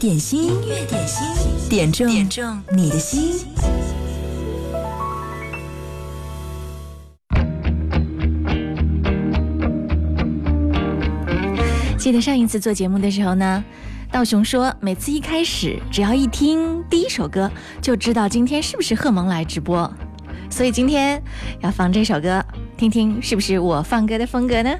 点心，音乐点心，点中点中你的心。记得上一次做节目的时候呢，道雄说，每次一开始只要一听第一首歌，就知道今天是不是贺蒙来直播。所以今天要放这首歌，听听是不是我放歌的风格呢？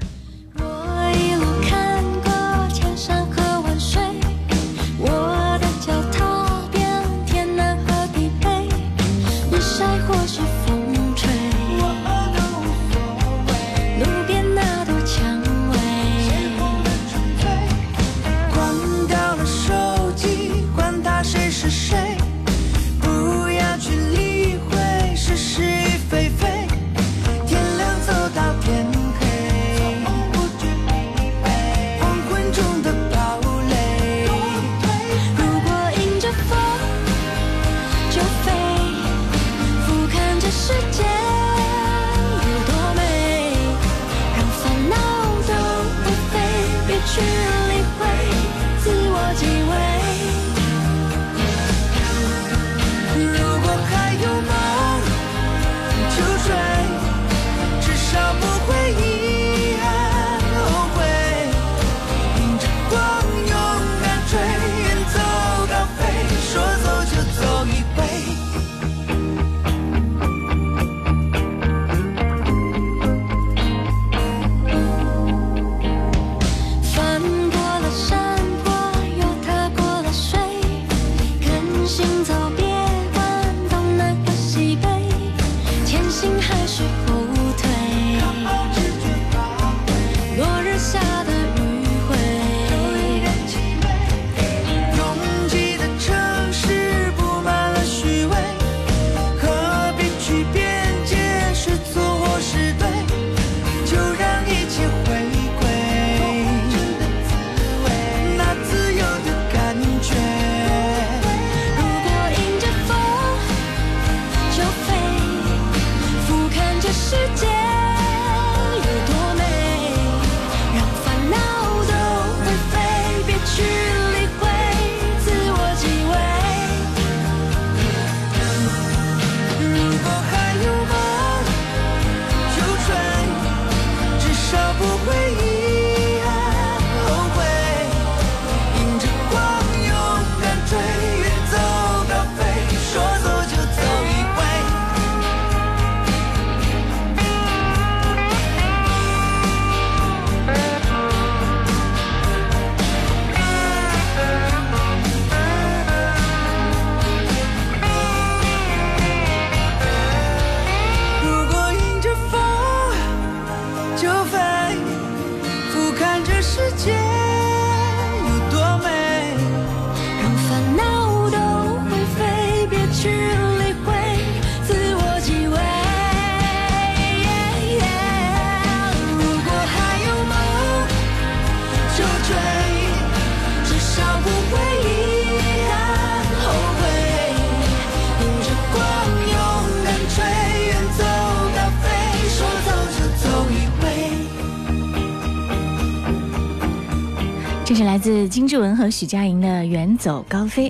来自金志文和许佳莹的《远走高飞》。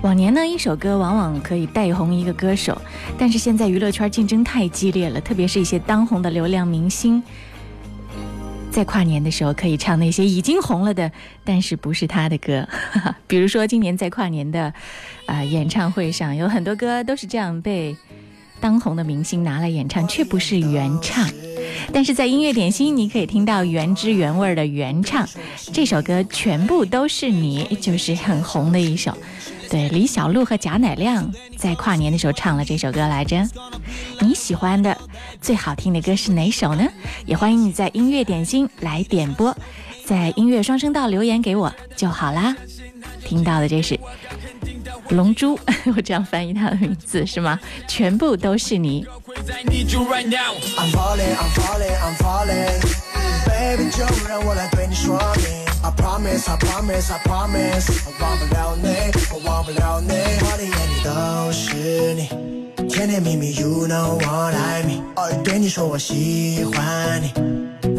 往年呢，一首歌往往可以带红一个歌手，但是现在娱乐圈竞争太激烈了，特别是一些当红的流量明星，在跨年的时候可以唱那些已经红了的，但是不是他的歌。比如说今年在跨年的啊演唱会上，有很多歌都是这样被当红的明星拿来演唱，却不是原唱。但是在音乐点心，你可以听到原汁原味的原唱。这首歌全部都是你，就是很红的一首。对，李小璐和贾乃亮在跨年的时候唱了这首歌来着。你喜欢的最好听的歌是哪首呢？也欢迎你在音乐点心来点播，在音乐双声道留言给我就好啦。听到的这是。龙珠，我这样翻译他的名字是吗？全部都是你。Baby，就让我来对你说明。I promise，I promise，I promise，我忘不了你，我忘不了你。我的眼里都是你，甜甜蜜蜜，You know what I mean。对你说我喜欢你，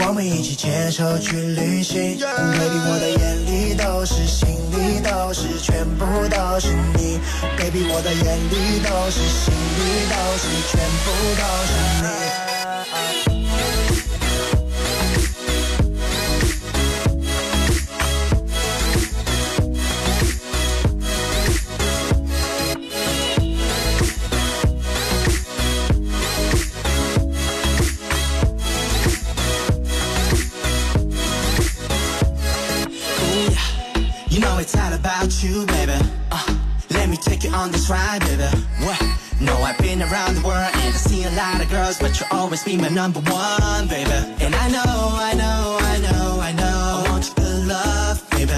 我们一起牵手去旅行 baby 我的眼里都是心里都是全部都是你 baby 我的眼里都是心里都是全部都是你 always be my number one, baby. And I know, I know, I know, I know, I want you to love, baby.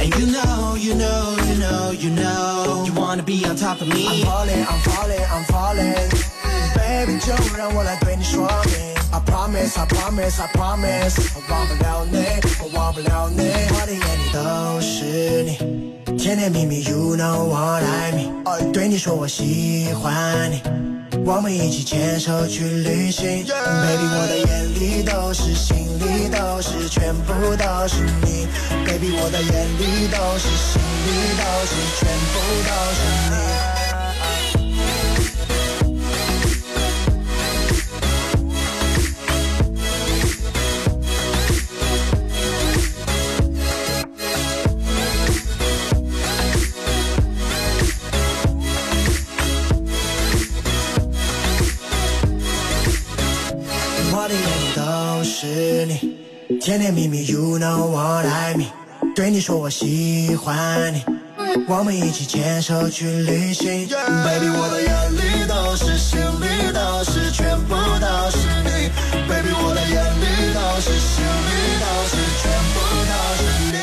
And you know, you know, you know, you know, you wanna be on top of me. I'm falling, I'm falling, I'm falling. Baby, 就让我来对你说明。I promise, I promise, I promise，我忘不了你，我忘不了你，我的眼里都是你，甜甜蜜蜜，You know what I mean。对你说我喜欢你， 我们一起牵手去旅行，Baby，我的眼里都是，心里都是，全部都是你，Baby，我的眼里都是，心里都是，全部都是你。你说我喜欢你，我们一起牵手去旅行。Baby，我的眼里都是，心里都是，全部都是你。Baby，我的眼里都是，心里都是，全部都是你。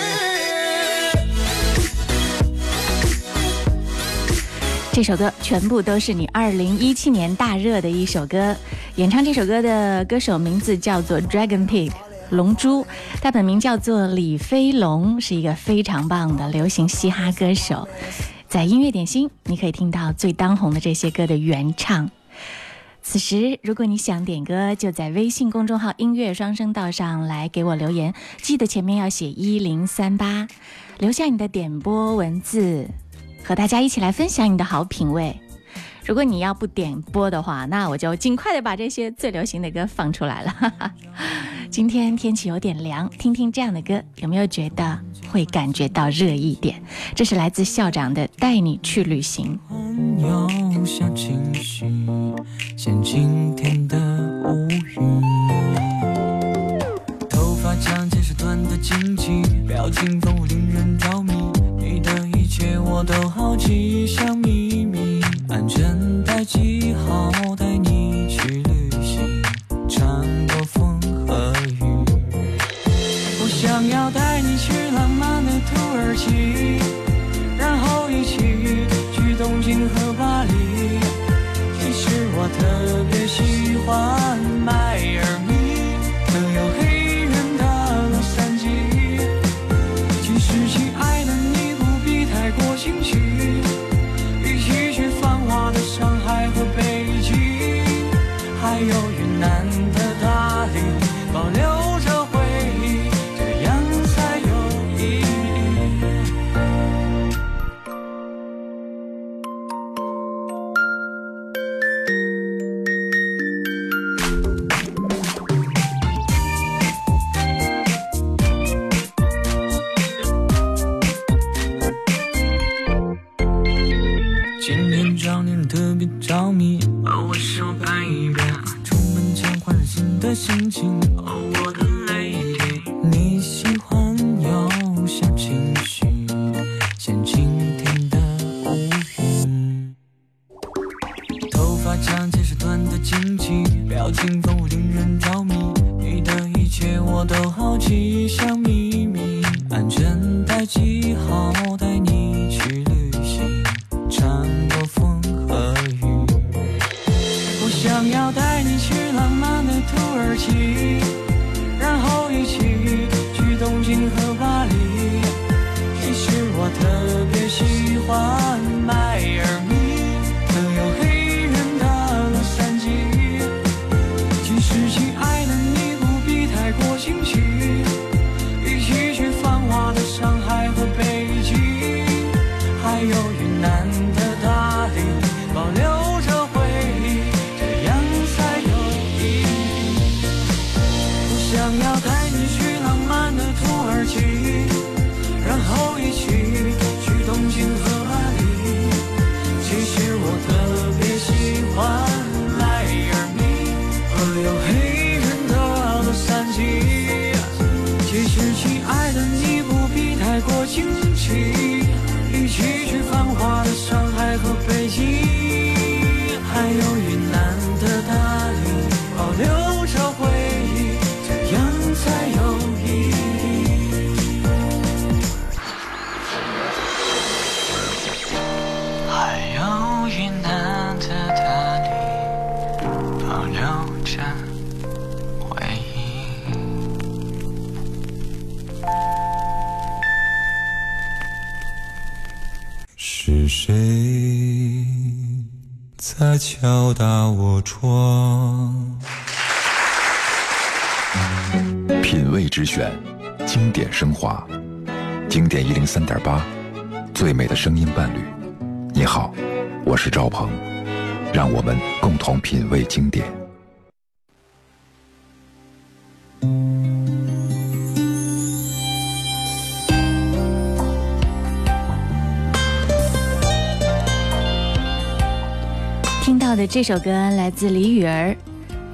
这首歌全部都是你二零一七年大热的一首歌。演唱这首歌的歌手名字叫做 Dragon Pig，龙珠。他本名叫做李飞龙，是一个非常棒的流行嘻哈歌手。在音乐点心，你可以听到最当红的这些歌的原唱。此时，如果你想点歌，就在微信公众号“音乐双声道”上来给我留言，记得前面要写一零三八，留下你的点播文字，和大家一起来分享你的好品味。如果你要不点播的话，那我就尽快的把这些最流行的歌放出来了。今天天气有点凉，听听这样的歌，有没有觉得会感觉到热一点？这是来自校长的《带你去旅行》。头发长见识短的惊奇，表情丰富令人着迷，你的一切我都好奇，像秘密。安全带系好，带你去旅行，穿过风和雨。我想要带你去浪漫的土耳其，升华，经典一零三点八，最美的声音伴侣。你好，我是赵鹏，让我们共同品味经典。听到的这首歌来自李雨儿，《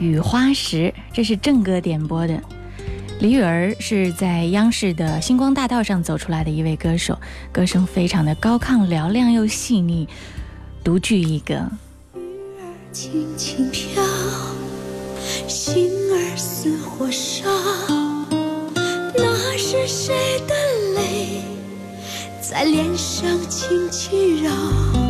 雨花石》，这是正哥点播的。李雨儿是在央视的星光大道上走出来的一位歌手，歌声非常的高亢嘹亮又细腻，独具一格。轻轻飘，心儿似火烧。那是谁的泪在脸上轻轻绕？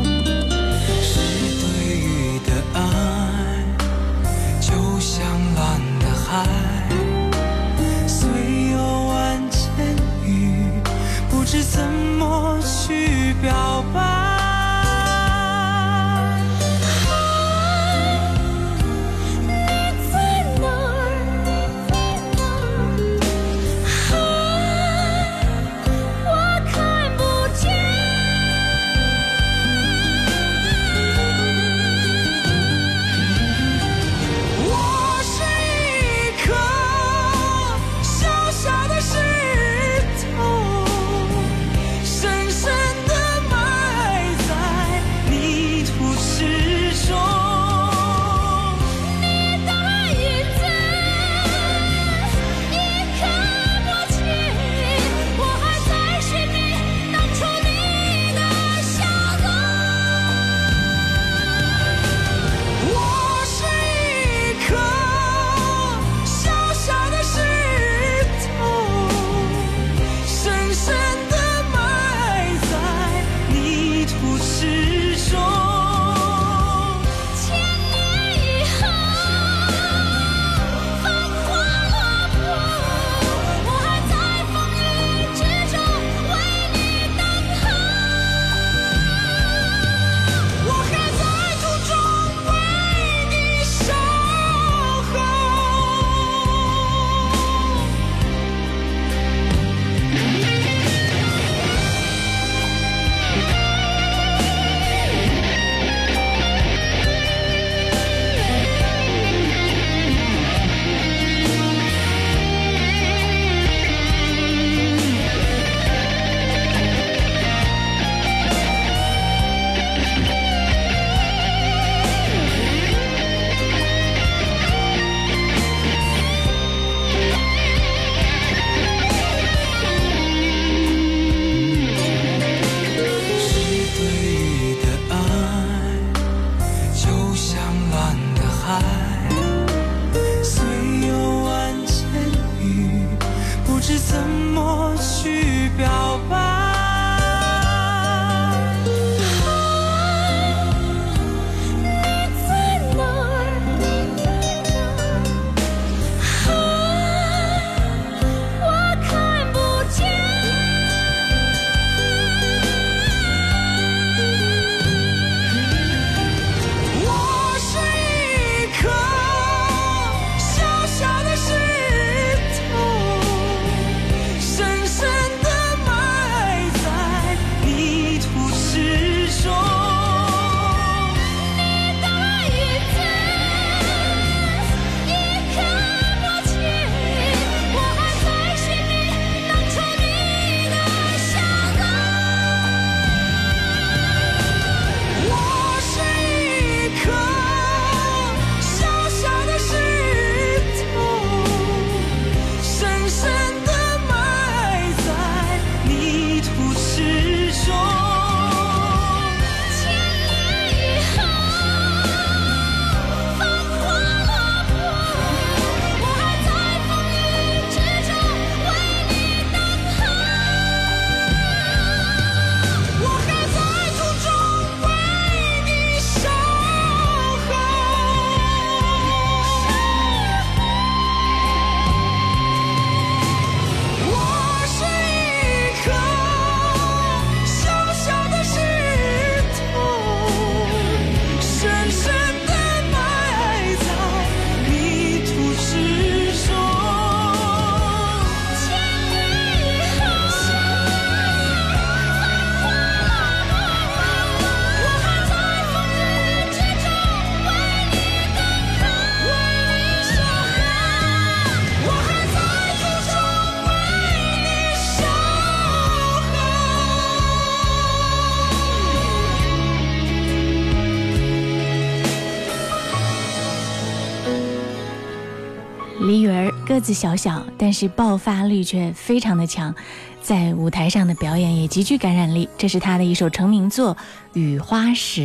子小小，但是爆发力却非常的强，在舞台上的表演也极具感染力。这是他的一首成名作《雨花石》。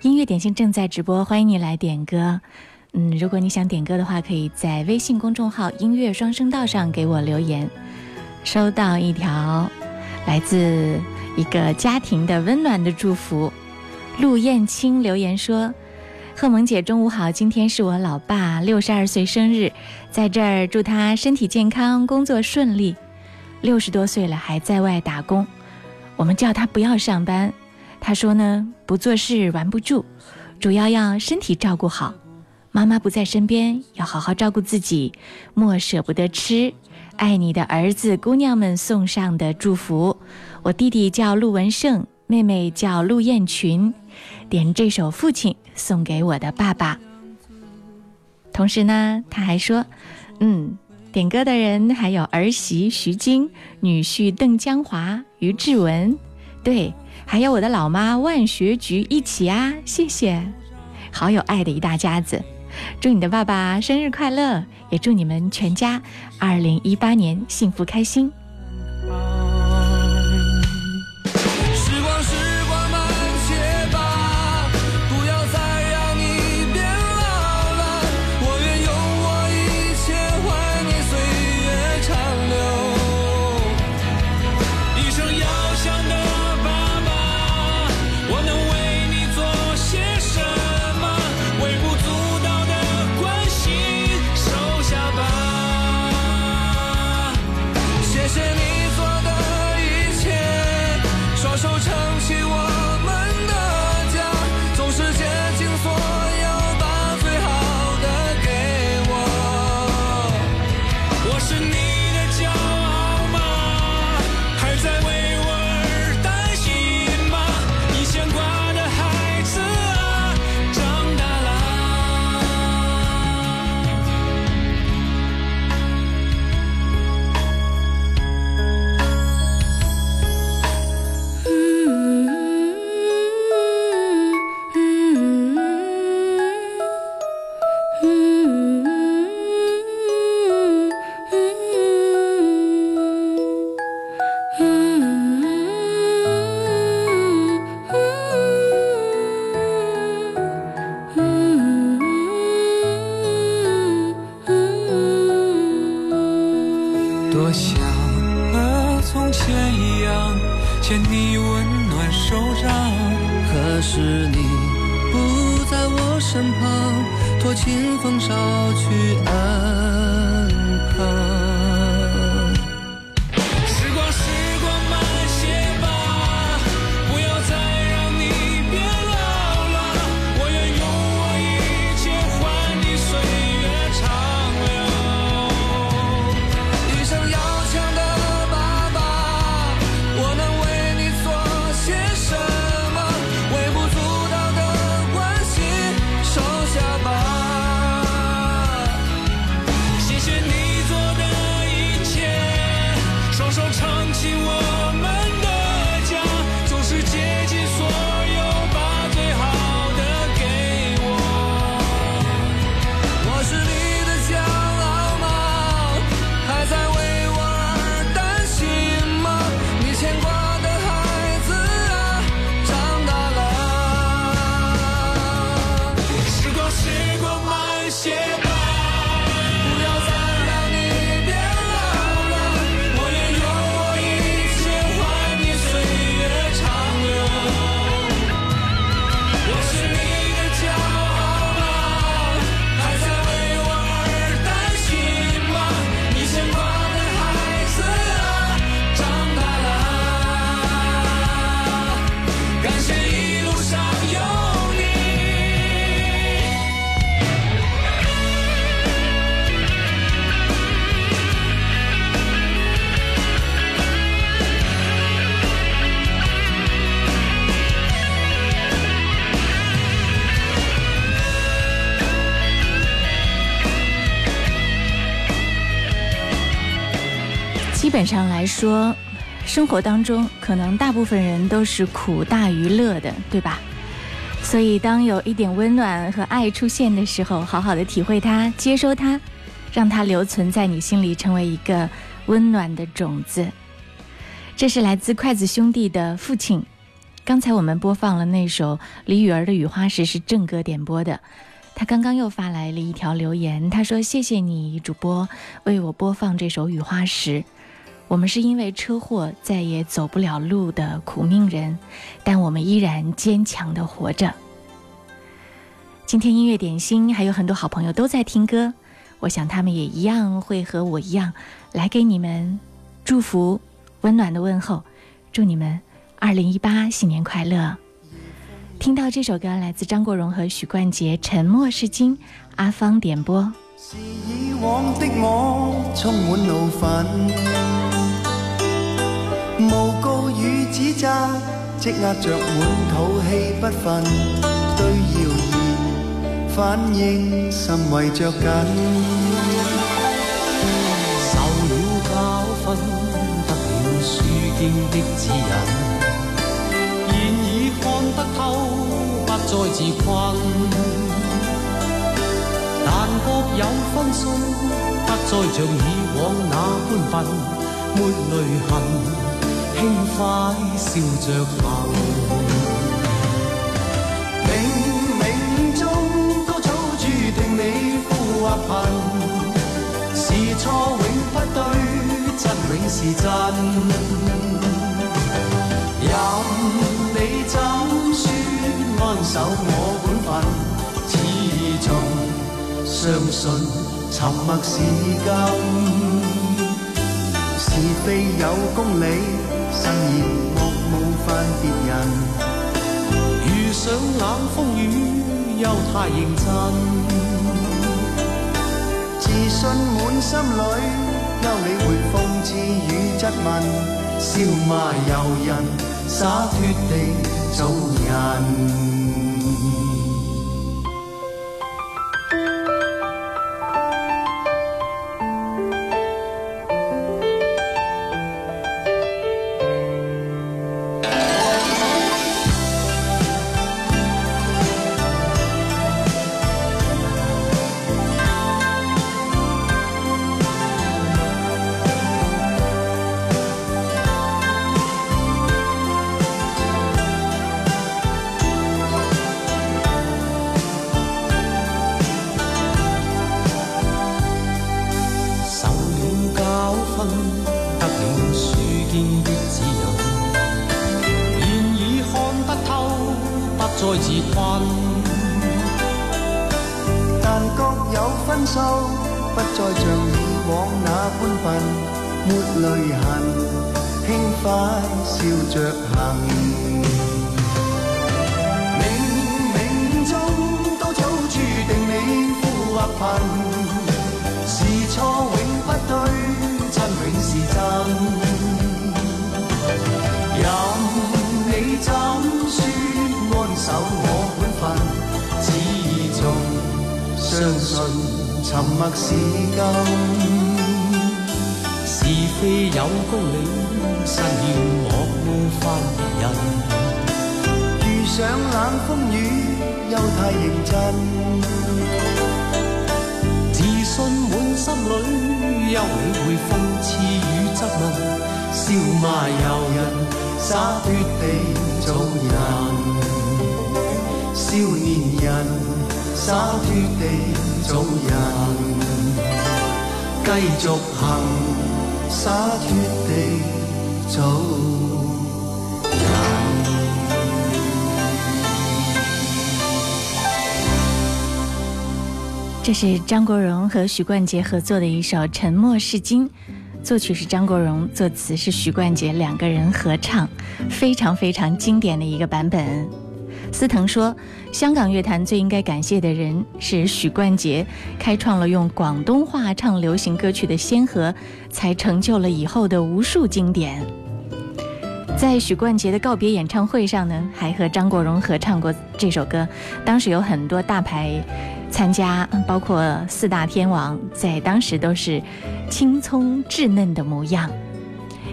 音乐点心正在直播，欢迎你来点歌。嗯，如果你想点歌的话，可以在微信公众号“音乐双声道”上给我留言。收到一条来自一个家庭的温暖的祝福，陆燕青留言说。贺萌姐，中午好！今天是我老爸六十二岁生日，在这儿祝他身体健康，工作顺利。六十多岁了还在外打工，我们叫他不要上班。他说呢，不做事玩不住，主要要身体照顾好。妈妈不在身边，要好好照顾自己，莫舍不得吃。爱你的儿子姑娘们送上的祝福。我弟弟叫陆文胜，妹妹叫陆艳群。点这首《父亲》送给我的爸爸。同时呢，他还说：“嗯，点歌的人还有儿媳徐晶、女婿邓江华、于志文，对，还有我的老妈万学菊一起啊！谢谢，好有爱的一大家子。祝你的爸爸生日快乐，也祝你们全家二零一八年幸福开心。”本上来说，生活当中可能大部分人都是苦大于乐的，对吧？所以当有一点温暖和爱出现的时候，好好的体会它，接收它，让它留存在你心里，成为一个温暖的种子。这是来自筷子兄弟的父亲。刚才我们播放了那首李雨儿的《雨花石》，是正哥点播的。他刚刚又发来了一条留言，他说：“谢谢你，主播为我播放这首《雨花石》。我们是因为车祸再也走不了路的苦命人，但我们依然坚强的活着。”今天音乐点心还有很多好朋友都在听歌，我想他们也一样会和我一样来给你们祝福、温暖的问候，祝你们二零一八新年快乐！听到这首歌来自张国荣和许冠杰，《沉默是金》，阿芳点播。是以往的我充满怒愤，诬告与指责积压着满肚气不忿，对谣言反应甚为着紧。受了教训，得了书经的指引。现已看得透，不再自困。但各有分数，不再像以往那般笨，没泪痕，轻快笑着行。冥冥中都早注定你富或贫，是错永不对，真永是真。任你怎说，安守我本分，始终相信沉默是金。是非有公理，誓言莫冒犯别人。遇上冷风雨，又太认真。自信满心里，休理会讽刺与质问。笑骂由人，洒脱地做人。是张国荣和许冠杰合作的一首《沉默是金》，作曲是张国荣，作词是许冠杰，两个人合唱，非常非常经典的一个版本。司藤说。香港乐坛最应该感谢的人是许冠杰，开创了用广东话唱流行歌曲的先河，才成就了以后的无数经典。在许冠杰的告别演唱会上呢，还和张国荣合唱过这首歌。当时有很多大牌参加，包括四大天王，在当时都是青葱稚嫩的模样。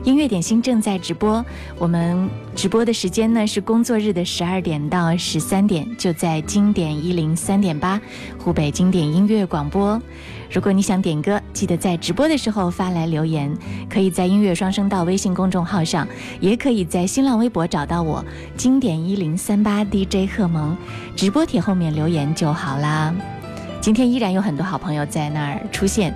音乐点心正在直播，我们直播的时间呢是工作日的十二点到十三点，就在经典一零三点八湖北经典音乐广播。如果你想点歌，记得在直播的时候发来留言，可以在音乐双声道微信公众号上，也可以在新浪微博找到我经典一零三八 DJ 贺萌，直播帖后面留言就好啦。今天依然有很多好朋友在那儿出现，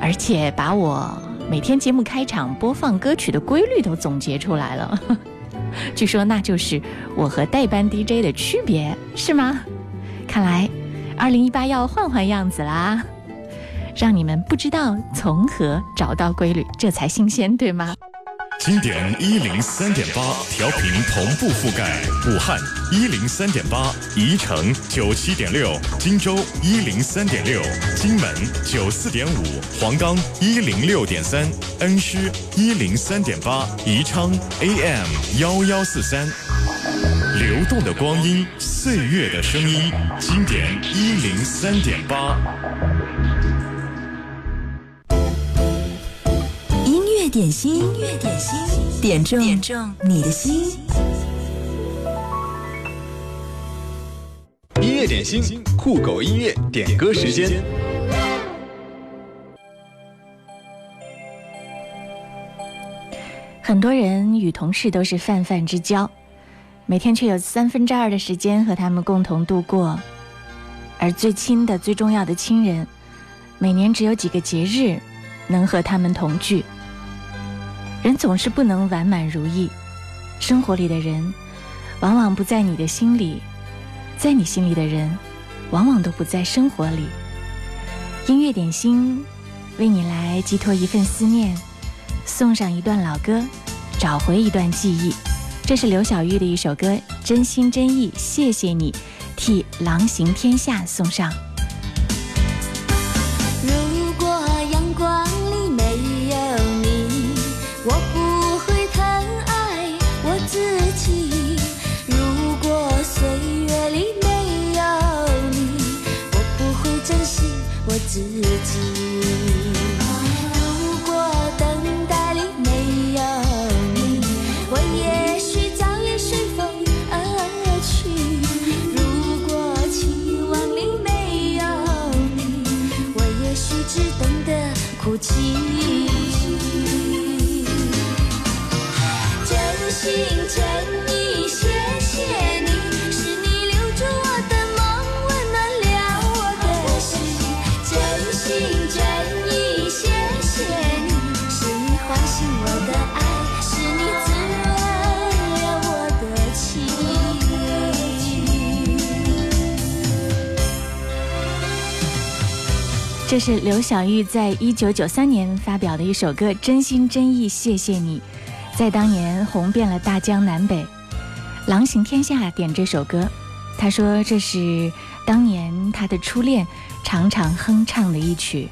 而且把我。每天节目开场播放歌曲的规律都总结出来了，据说那就是我和代班 DJ 的区别，是吗？看来，二零一八要换换样子啦，让你们不知道从何找到规律，这才新鲜，对吗？经典一零三点八调频同步覆盖武汉一零三点八，宜城九七点六，荆州一零三点六，荆门九四点五，黄冈一零六点三，恩施一零三点八，宜昌 AM 幺幺四三。流动的光阴，岁月的声音，经典一零三点八。点心，音乐点心，点中点中你的心。音乐点心，酷狗音乐点歌时间。很多人与同事都是泛泛之交，每天却有三分之二的时间和他们共同度过，而最亲的、最重要的亲人，每年只有几个节日能和他们同聚。人总是不能完满如意，生活里的人往往不在你的心里，在你心里的人往往都不在生活里。音乐点心为你来寄托一份思念，送上一段老歌，找回一段记忆。这是刘晓玉的一首歌，真心真意，谢谢你，替狼行天下送上。自这是刘晓玉在一九九三年发表的一首歌《真心真意谢谢你》，在当年红遍了大江南北。狼行天下点这首歌，他说这是当年他的初恋常常哼唱的一曲。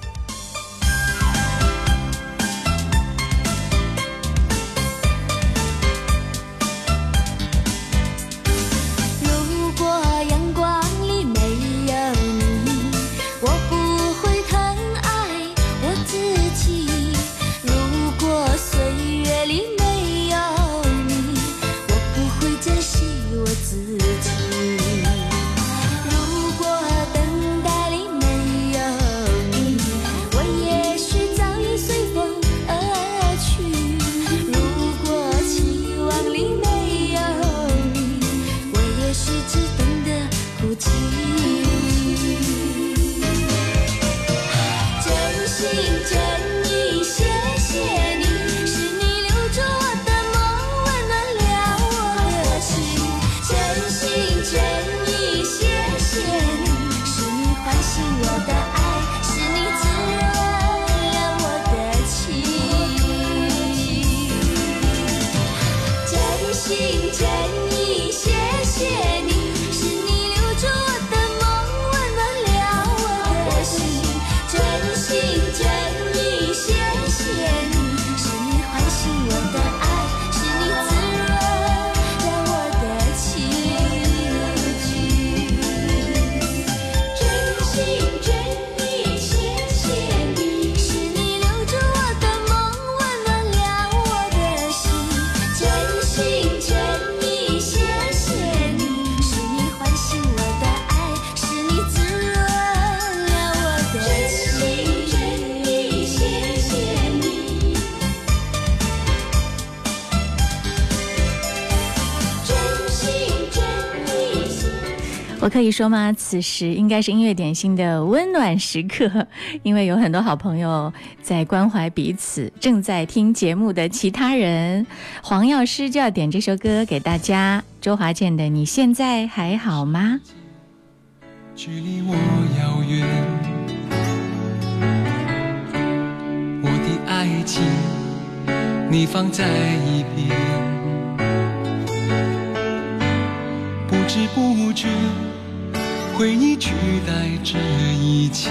可以说吗？此时应该是音乐点心的温暖时刻，因为有很多好朋友在关怀彼此。正在听节目的其他人，黄药师就要点这首歌给大家，周华健的《你现在还好吗》。距离我遥远，我的爱情你放在一边，不知不觉，回忆取代这一切，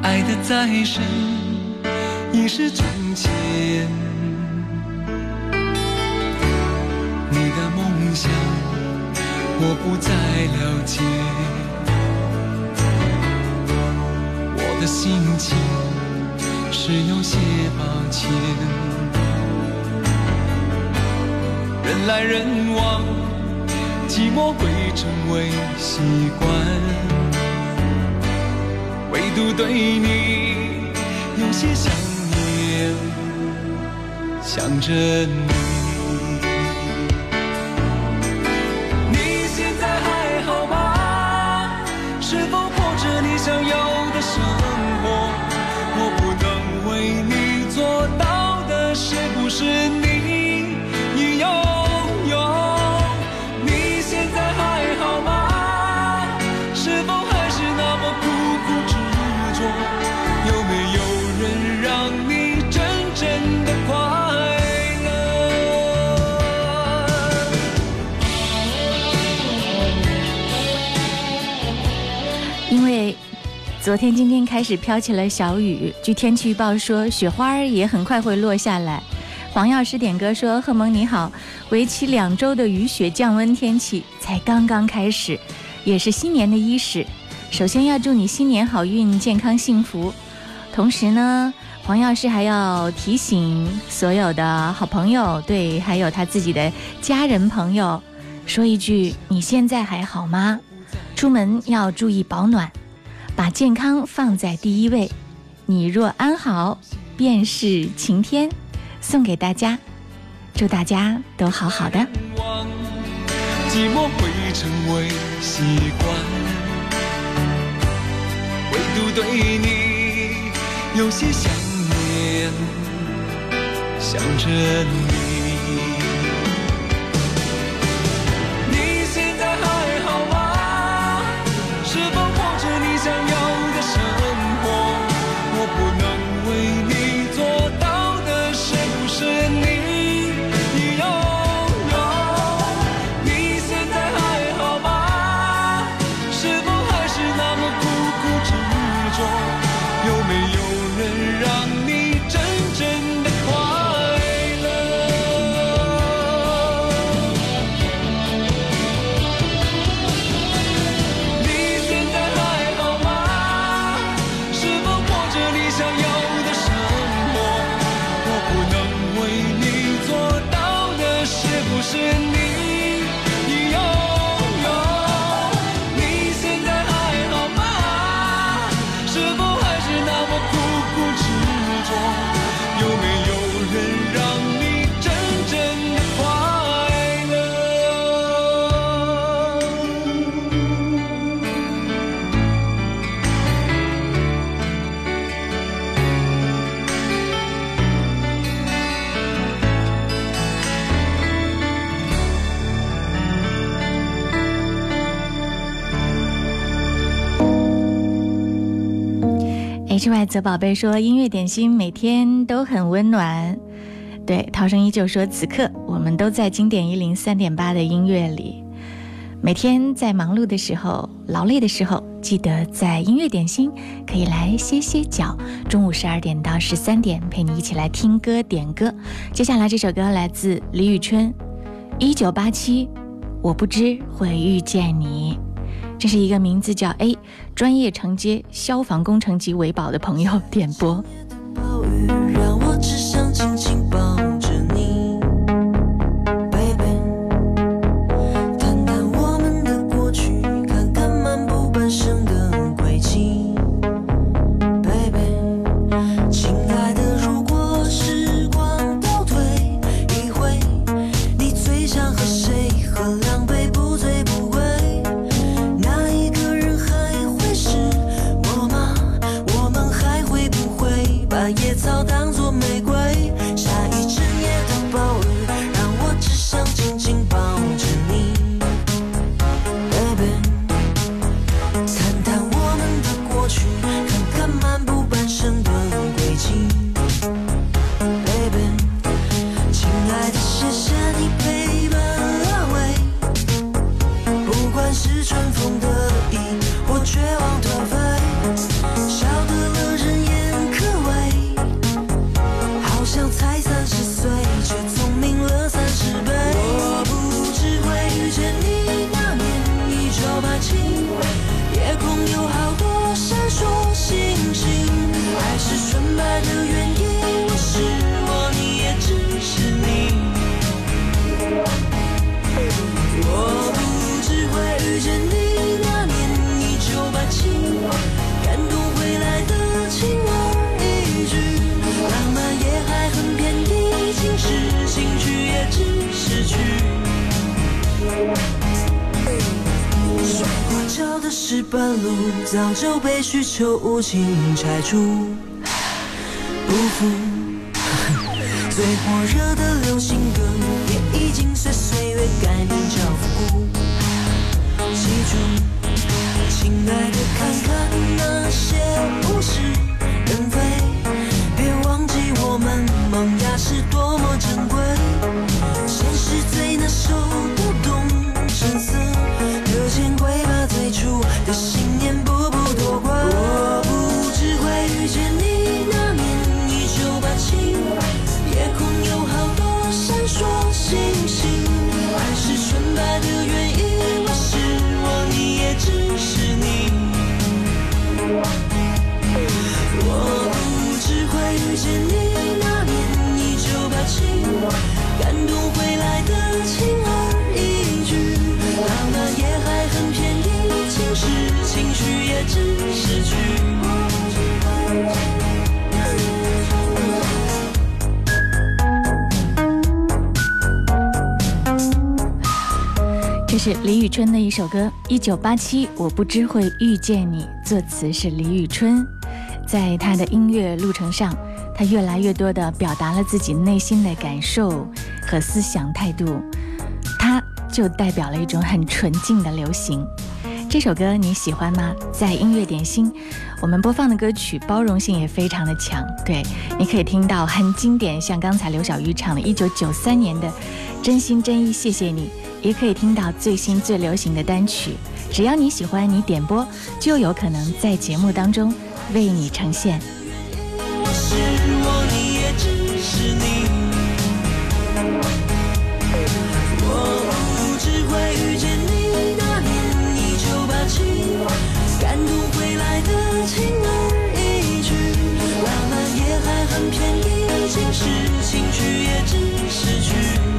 爱的再深已是从前，你的梦想。我不再了解，我的心情是有些抱歉。人来人往，寂寞会成为习惯，唯独对你有些想念，想着你。昨天、今天开始飘起了小雨，据天气预报说，雪花儿也很快会落下来。黄药师点歌说：“贺蒙你好，为期两周的雨雪降温天气才刚刚开始，也是新年的伊始。首先要祝你新年好运、健康幸福。同时呢，黄药师还要提醒所有的好朋友，对，还有他自己的家人朋友，说一句：你现在还好吗？出门要注意保暖。”把健康放在第一位，你若安好，便是晴天。送给大家，祝大家都好好的。寂寞会成为习惯，唯独对你有些想念，想着你。望着你像。之外，泽宝贝说：“音乐点心每天都很温暖。”对，涛声依旧说：“此刻我们都在经典一零三点八的音乐里。每天在忙碌的时候、劳累的时候，记得在音乐点心可以来歇歇脚。中午十二点到十三点，陪你一起来听歌、点歌。接下来这首歌来自李宇春，《一九八七》，我不知会遇见你。这是一个名字叫 A。专业承接消防工程及维保的朋友点播。让我只想静静的石板路早就被需求无情拆除。不服，最火热的流行歌也已经随岁月改名叫复古。记住，亲爱的，看看那些物是人非，别忘记我们萌芽是多么珍贵。现实最难受感动回来的轻而，这是李宇春的一首歌，《一九八七》，我不知会遇见你。作词是李宇春，在他的音乐路程上，他越来越多地表达了自己内心的感受和思想态度，他就代表了一种很纯净的流行。这首歌你喜欢吗？在音乐点心，我们播放的歌曲包容性也非常的强。对，你可以听到很经典，像刚才刘小玉唱的1993年的《真心真意谢谢你》，也可以听到最新最流行的单曲。只要你喜欢，你点播就有可能在节目当中为你呈现。是我，你也只是你。我不只会遇见你那年一九八七，感动会来得轻而易举，浪漫也还很便宜，情诗情趣也只是句。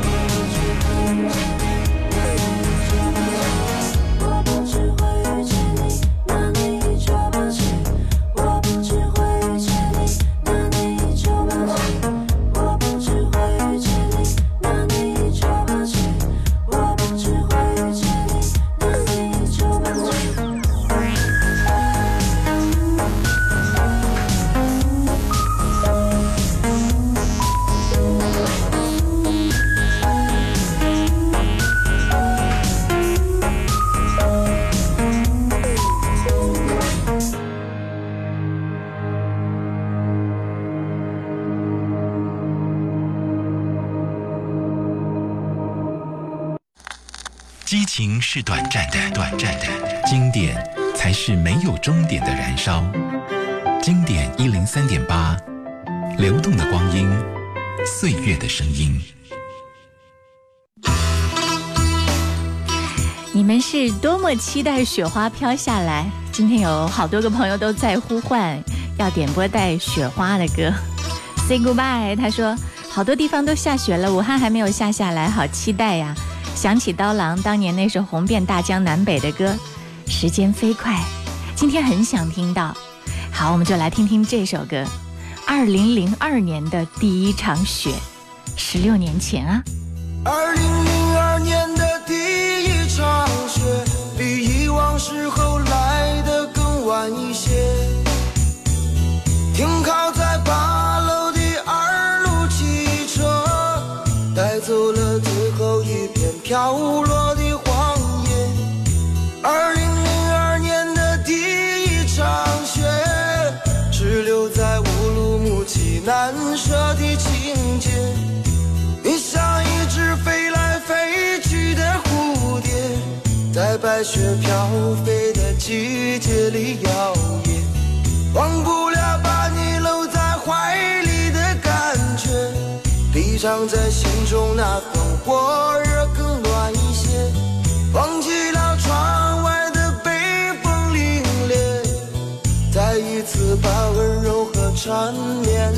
是短暂的，短暂的；经典才是没有终点的燃烧。经典一零三点八，流动的光阴，岁月的声音。你们是多么期待雪花飘下来？今天有好多个朋友都在呼唤，要点播带雪花的歌。Say goodbye，他说好多地方都下雪了，武汉还没有下下来，好期待呀！想起刀郎当年那首红遍大江南北的歌，时间飞快，今天很想听到。好，我们就来听听这首歌。二零零二年的第一场雪，十六年前啊。二零零二年的第一场雪，比以往时候来的更晚一些。雪飘飞的季节里摇曳，忘不了把你搂在怀里的感觉，比藏在心中那份火热更暖一些，忘记了窗外的北风凛冽，再一次把温柔和缠绵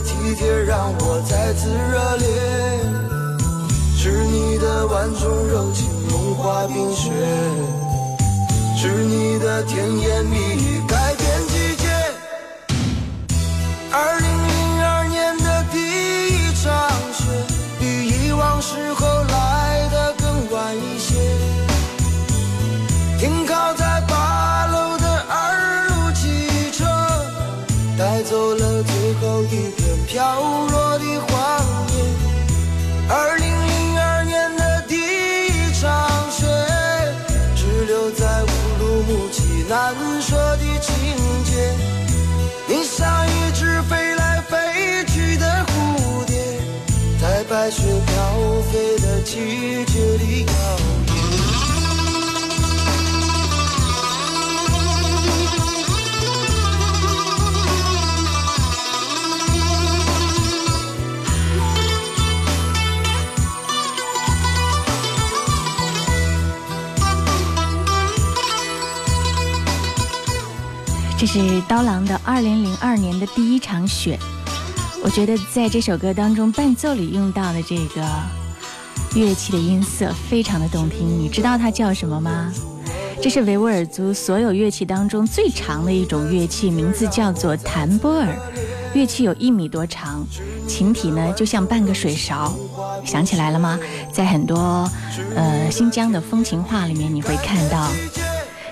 体贴让我再次热烈，是你的万种柔情融化冰雪，是你的甜言蜜语改变季节。二零零二年的第一场雪，比以往时候是刀郎的二零零二年的第一场雪。我觉得在这首歌当中，伴奏里用到的这个乐器的音色非常的动听。你知道它叫什么吗？这是维吾尔族所有乐器当中最长的一种乐器，名字叫做弹拨尔。乐器有一米多长，琴体呢就像半个水勺。想起来了吗？在很多呃新疆的风情画里面，你会看到。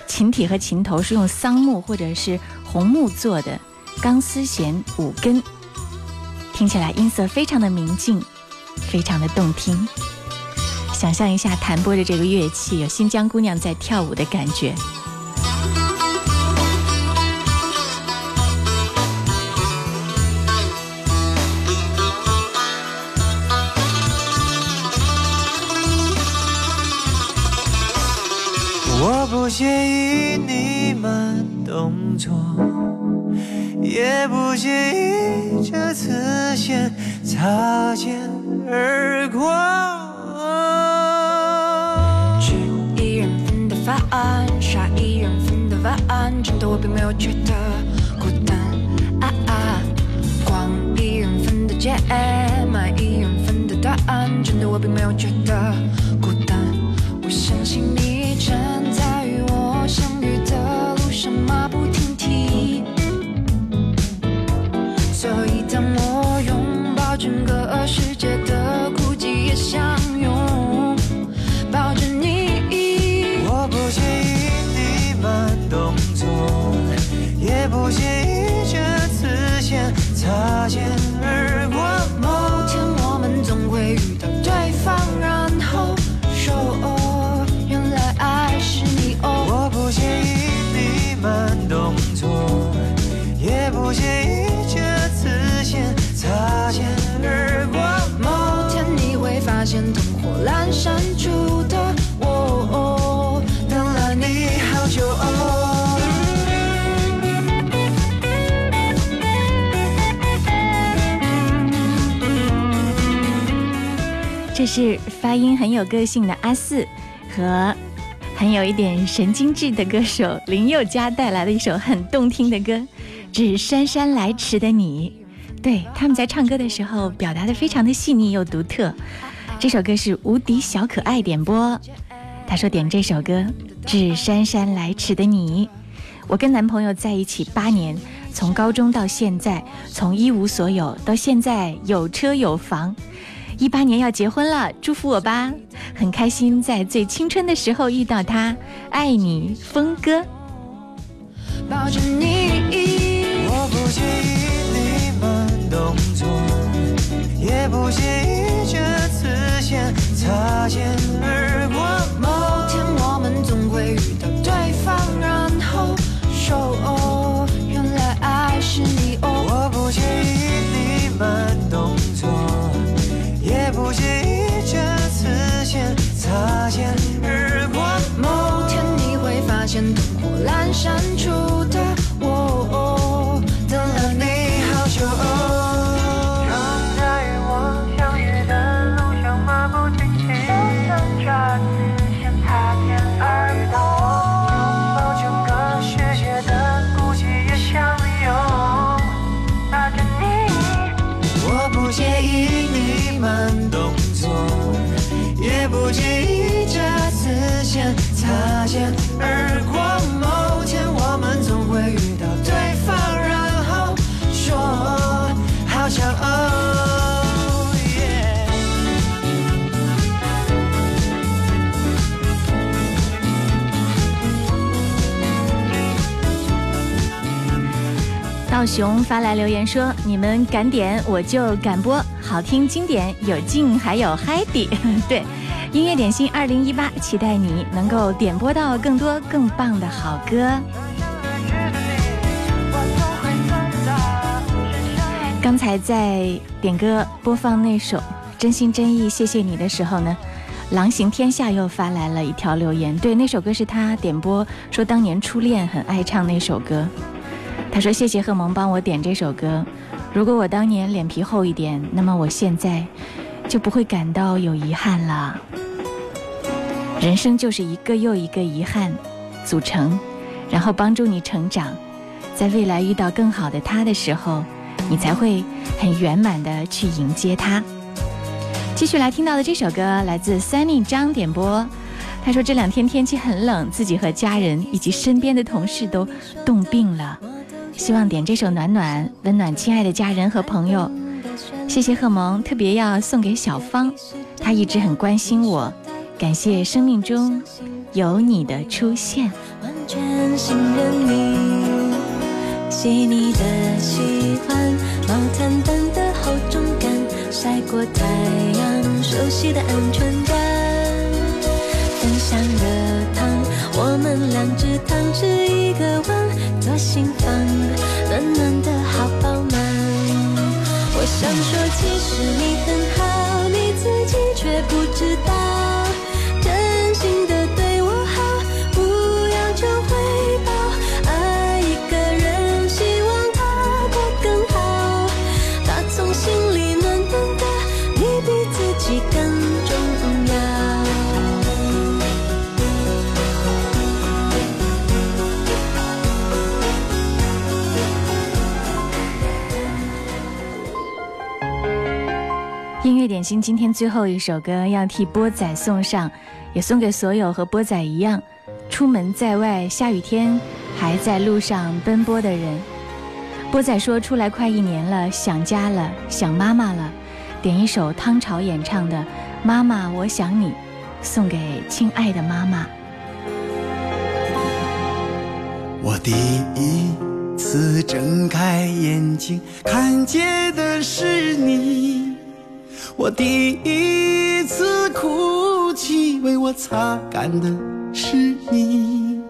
琴体和琴头是用桑木或者是红木做的，钢丝弦五根，听起来音色非常的明净，非常的动听。想象一下弹拨着这个乐器，有新疆姑娘在跳舞的感觉。不介意你慢动作，也不介意这次先擦肩而过。吃一人份的饭，刷一人份的碗，真的我并没有觉得孤单。啊啊，逛一人份的街，买一人份的短，真的我并没有觉得是发音很有个性的阿四和很有一点神经质的歌手林宥嘉带来的一首很动听的歌《致姗姗来迟的你》。对，他们在唱歌的时候表达的非常的细腻又独特。这首歌是无敌小可爱点播，他说点这首歌《致姗姗来迟的你》。我跟男朋友在一起八年，从高中到现在，从一无所有到现在有车有房。一八年要结婚了，祝福我吧！很开心在最青春的时候遇到他，爱你，峰哥。抱着你，我不介意你慢动作，也不介意这次先擦肩而过。不经意这次先擦肩而过。某天你会发现灯火阑珊处的熊发来留言说：“你们敢点我就敢播，好听经典有劲，还有嗨迪。对，音乐点心二零一八，期待你能够点播到更多更棒的好歌。”刚才在点歌播放那首《真心真意谢谢你》的时候呢，狼行天下又发来了一条留言，对，那首歌是他点播说当年初恋很爱唱那首歌。他说：“谢谢贺萌帮我点这首歌。如果我当年脸皮厚一点，那么我现在就不会感到有遗憾了。人生就是一个又一个遗憾组成，然后帮助你成长。在未来遇到更好的他的时候，你才会很圆满的去迎接他。”继续来听到的这首歌来自 Sunny 张点播。他说这两天天气很冷，自己和家人以及身边的同事都冻病了。希望点这首《暖暖》，温暖亲爱的家人和朋友。谢谢贺萌，特别要送给小芳，她一直很关心我。感谢生命中有你的出现。完全信任你，细腻的喜欢，毛毯般的厚重感，晒过太阳，熟悉的安全感。分享热汤，我们两只汤匙一个碗，点心今天最后一首歌要替波仔送上，也送给所有和波仔一样出门在外下雨天还在路上奔波的人。波仔说出来快一年了，想家了，想妈妈了，点一首汤潮演唱的《妈妈我想你》，送给亲爱的妈妈。我第一次睁开眼睛，看见的是你；我第一次哭泣，为我擦干的是你；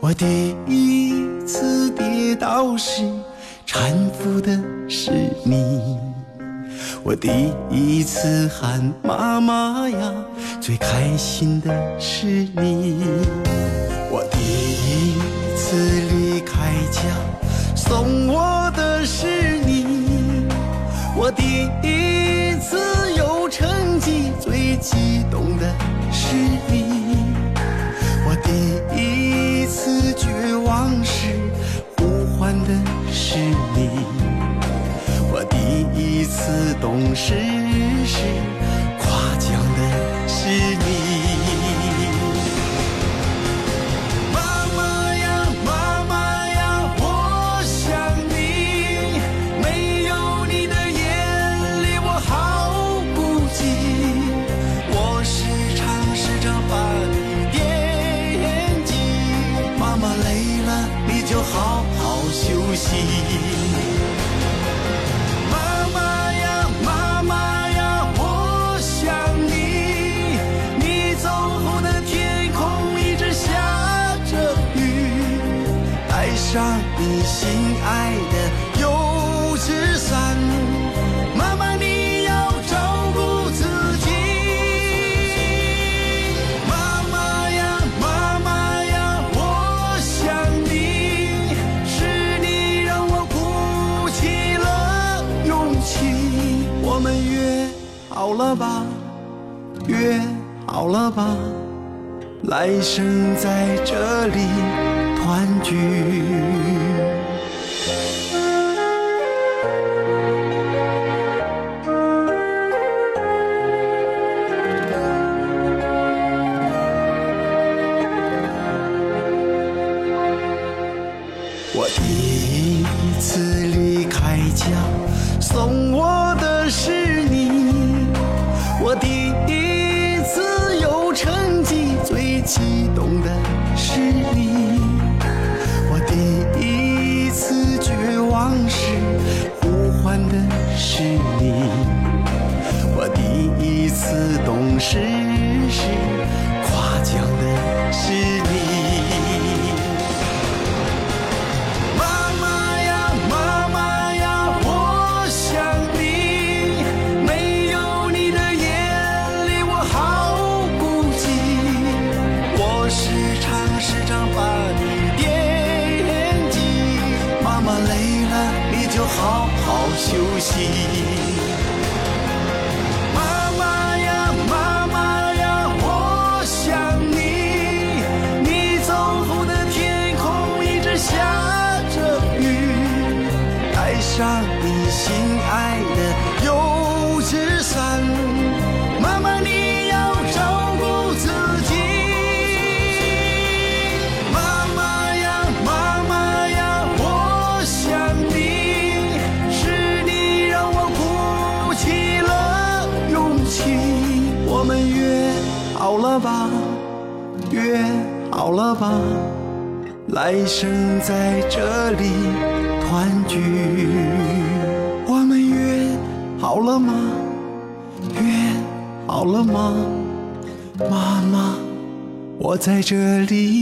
我第一次跌倒时，搀扶的是你；我第一次喊妈妈呀，最开心的是你。我第一次离开家，送我的是你；我第一次有成绩，最激动的是你；我第一次绝望时，呼唤的是你；我第一次懂事时，了吧，来生在这里团聚。是你。我第一次绝望时呼唤的是你。我第一次懂事在这里。